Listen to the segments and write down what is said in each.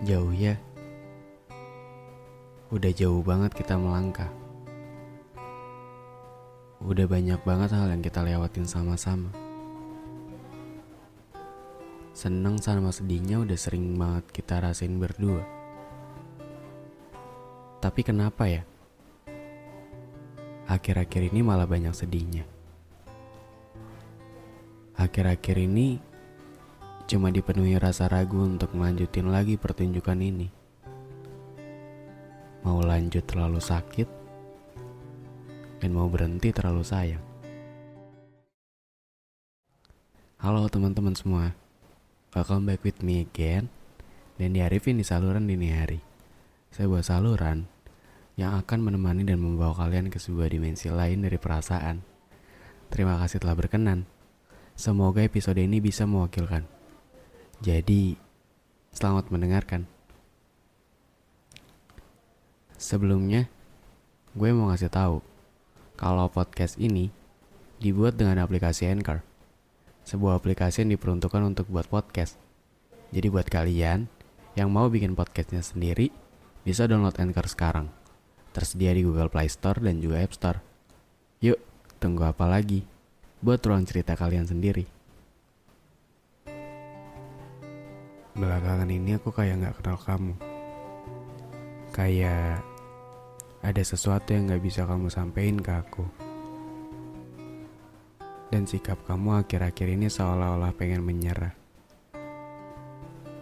Jauh ya. Udah jauh banget kita melangkah. Udah banyak banget hal yang kita lewatin sama-sama. Seneng sama sedihnya udah sering banget kita rasain berdua. Tapi kenapa ya? Akhir-akhir ini malah banyak sedihnya. Akhir-akhir ini cuma dipenuhi rasa ragu untuk melanjutin lagi pertunjukan ini. Mau lanjut terlalu sakit dan mau berhenti terlalu sayang. Halo teman-teman semua, welcome back with me again. Dan di hari ini saluran dini hari. Saya buat saluran yang akan menemani dan membawa kalian ke sebuah dimensi lain dari perasaan. Terima kasih telah berkenan. Semoga episode ini bisa mewakilkan. Jadi, selamat mendengarkan. Sebelumnya, gue mau ngasih tahu kalau podcast ini dibuat dengan aplikasi Anchor. Sebuah aplikasi yang diperuntukkan untuk buat podcast. Jadi buat kalian yang mau bikin podcastnya sendiri, bisa download Anchor sekarang. Tersedia di Google Play Store dan juga App Store. Yuk, tunggu apa lagi? Buat ruang cerita kalian sendiri. Belakangan ini aku kayak gak kenal kamu. Kayak ada sesuatu yang gak bisa kamu sampein ke aku. Dan sikap kamu akhir-akhir ini seolah-olah pengen menyerah.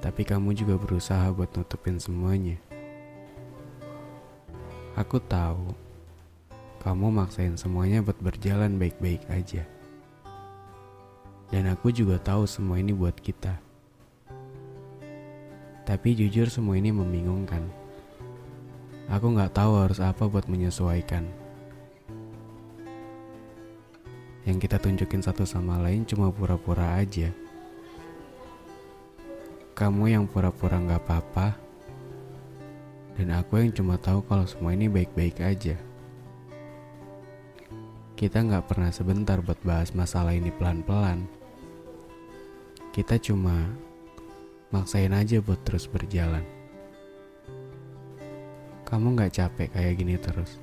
Tapi kamu juga berusaha buat nutupin semuanya. Aku tahu kamu maksain semuanya buat berjalan baik-baik aja. Dan aku juga tahu semua ini buat kita. Tapi jujur semua ini membingungkan. Aku nggak tahu harus apa buat menyesuaikan. Yang kita tunjukin satu sama lain cuma pura-pura aja. Kamu yang pura-pura nggak apa-apa, dan aku yang cuma tahu kalau semua ini baik-baik aja. Kita nggak pernah sebentar buat bahas masalah ini pelan-pelan. Kita cuma maksain aja buat terus berjalan. Kamu nggak capek kayak gini terus?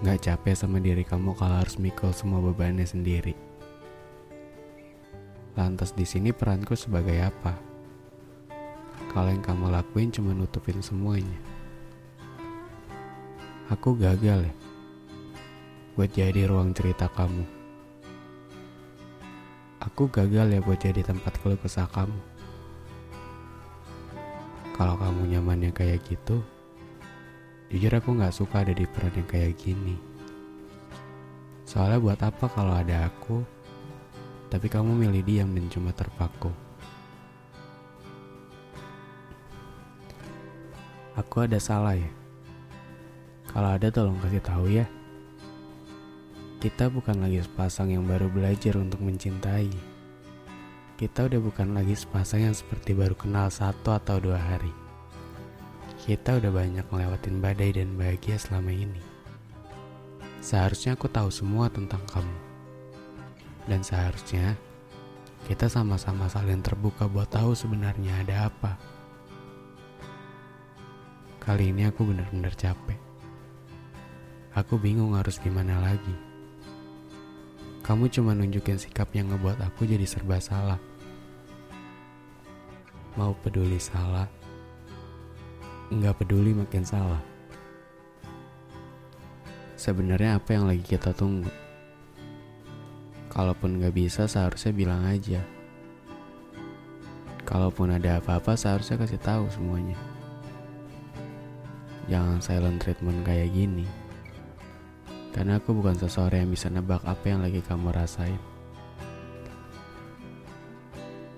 Nggak capek sama diri kamu kalau harus mikul semua bebannya sendiri? Lantas di sini peranku sebagai apa? kalau yang kamu lakuin cuma nutupin semuanya. Aku gagal ya buat jadi ruang cerita kamu. Aku gagal ya buat jadi tempat keluh kesah kamu. Kalau kamu nyamannya kayak gitu, jujur aku gak suka ada di peran yang kayak gini. Soalnya buat apa kalau ada aku, tapi kamu milih diam dan cuma terpaku. Aku ada salah ya? Kalau ada tolong kasih tahu ya. Kita bukan lagi sepasang yang baru belajar untuk mencintai. Kita udah bukan lagi sepasang yang seperti baru kenal satu atau dua hari. Kita udah banyak melewatin badai dan bahagia selama ini. Seharusnya aku tahu semua tentang kamu. Dan seharusnya kita sama-sama saling terbuka buat tahu sebenarnya ada apa. Kali ini aku benar-benar capek. Aku bingung harus gimana lagi. Kamu cuma nunjukin sikap yang ngebuat aku jadi serba salah. Mau peduli salah, nggak peduli makin salah. Sebenarnya apa yang lagi kita tunggu? Kalaupun nggak bisa, seharusnya bilang aja. Kalaupun ada apa-apa, seharusnya kasih tahu semuanya. Jangan silent treatment kayak gini. Karena aku bukan seseorang yang bisa nebak apa yang lagi kamu rasain.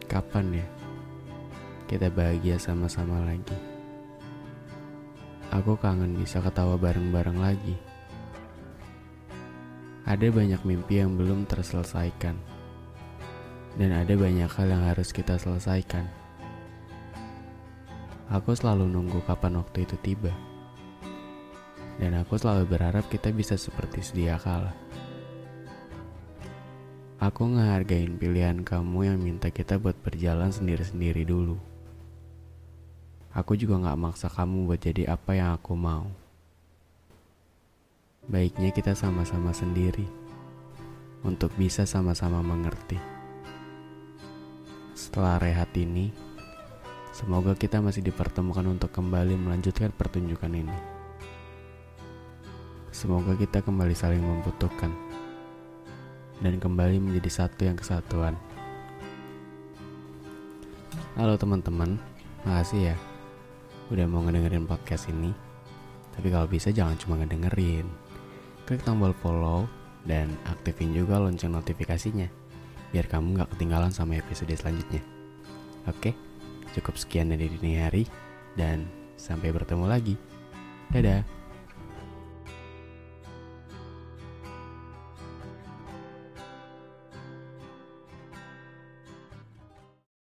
Kapan ya kita bahagia sama-sama lagi? Aku kangen bisa ketawa bareng-bareng lagi. Ada banyak mimpi yang belum terselesaikan. Dan ada banyak hal yang harus kita selesaikan. Aku selalu nunggu kapan waktu itu tiba. Dan aku selalu berharap kita bisa seperti sedia kala. Aku ngehargain pilihan kamu yang minta kita buat berjalan sendiri-sendiri dulu. Aku juga gak maksa kamu buat jadi apa yang aku mau. Baiknya kita sama-sama sendiri untuk bisa sama-sama mengerti. Setelah rehat ini, semoga kita masih dipertemukan untuk kembali melanjutkan pertunjukan ini. Semoga kita kembali saling membutuhkan dan kembali menjadi satu yang kesatuan. Halo teman-teman, makasih ya udah mau ngedengerin podcast ini. Tapi kalau bisa jangan cuma ngedengerin. Klik tombol follow dan aktifin juga lonceng notifikasinya biar kamu gak ketinggalan sama episode selanjutnya. Oke, cukup sekian dari dini hari dan sampai bertemu lagi. Dadah.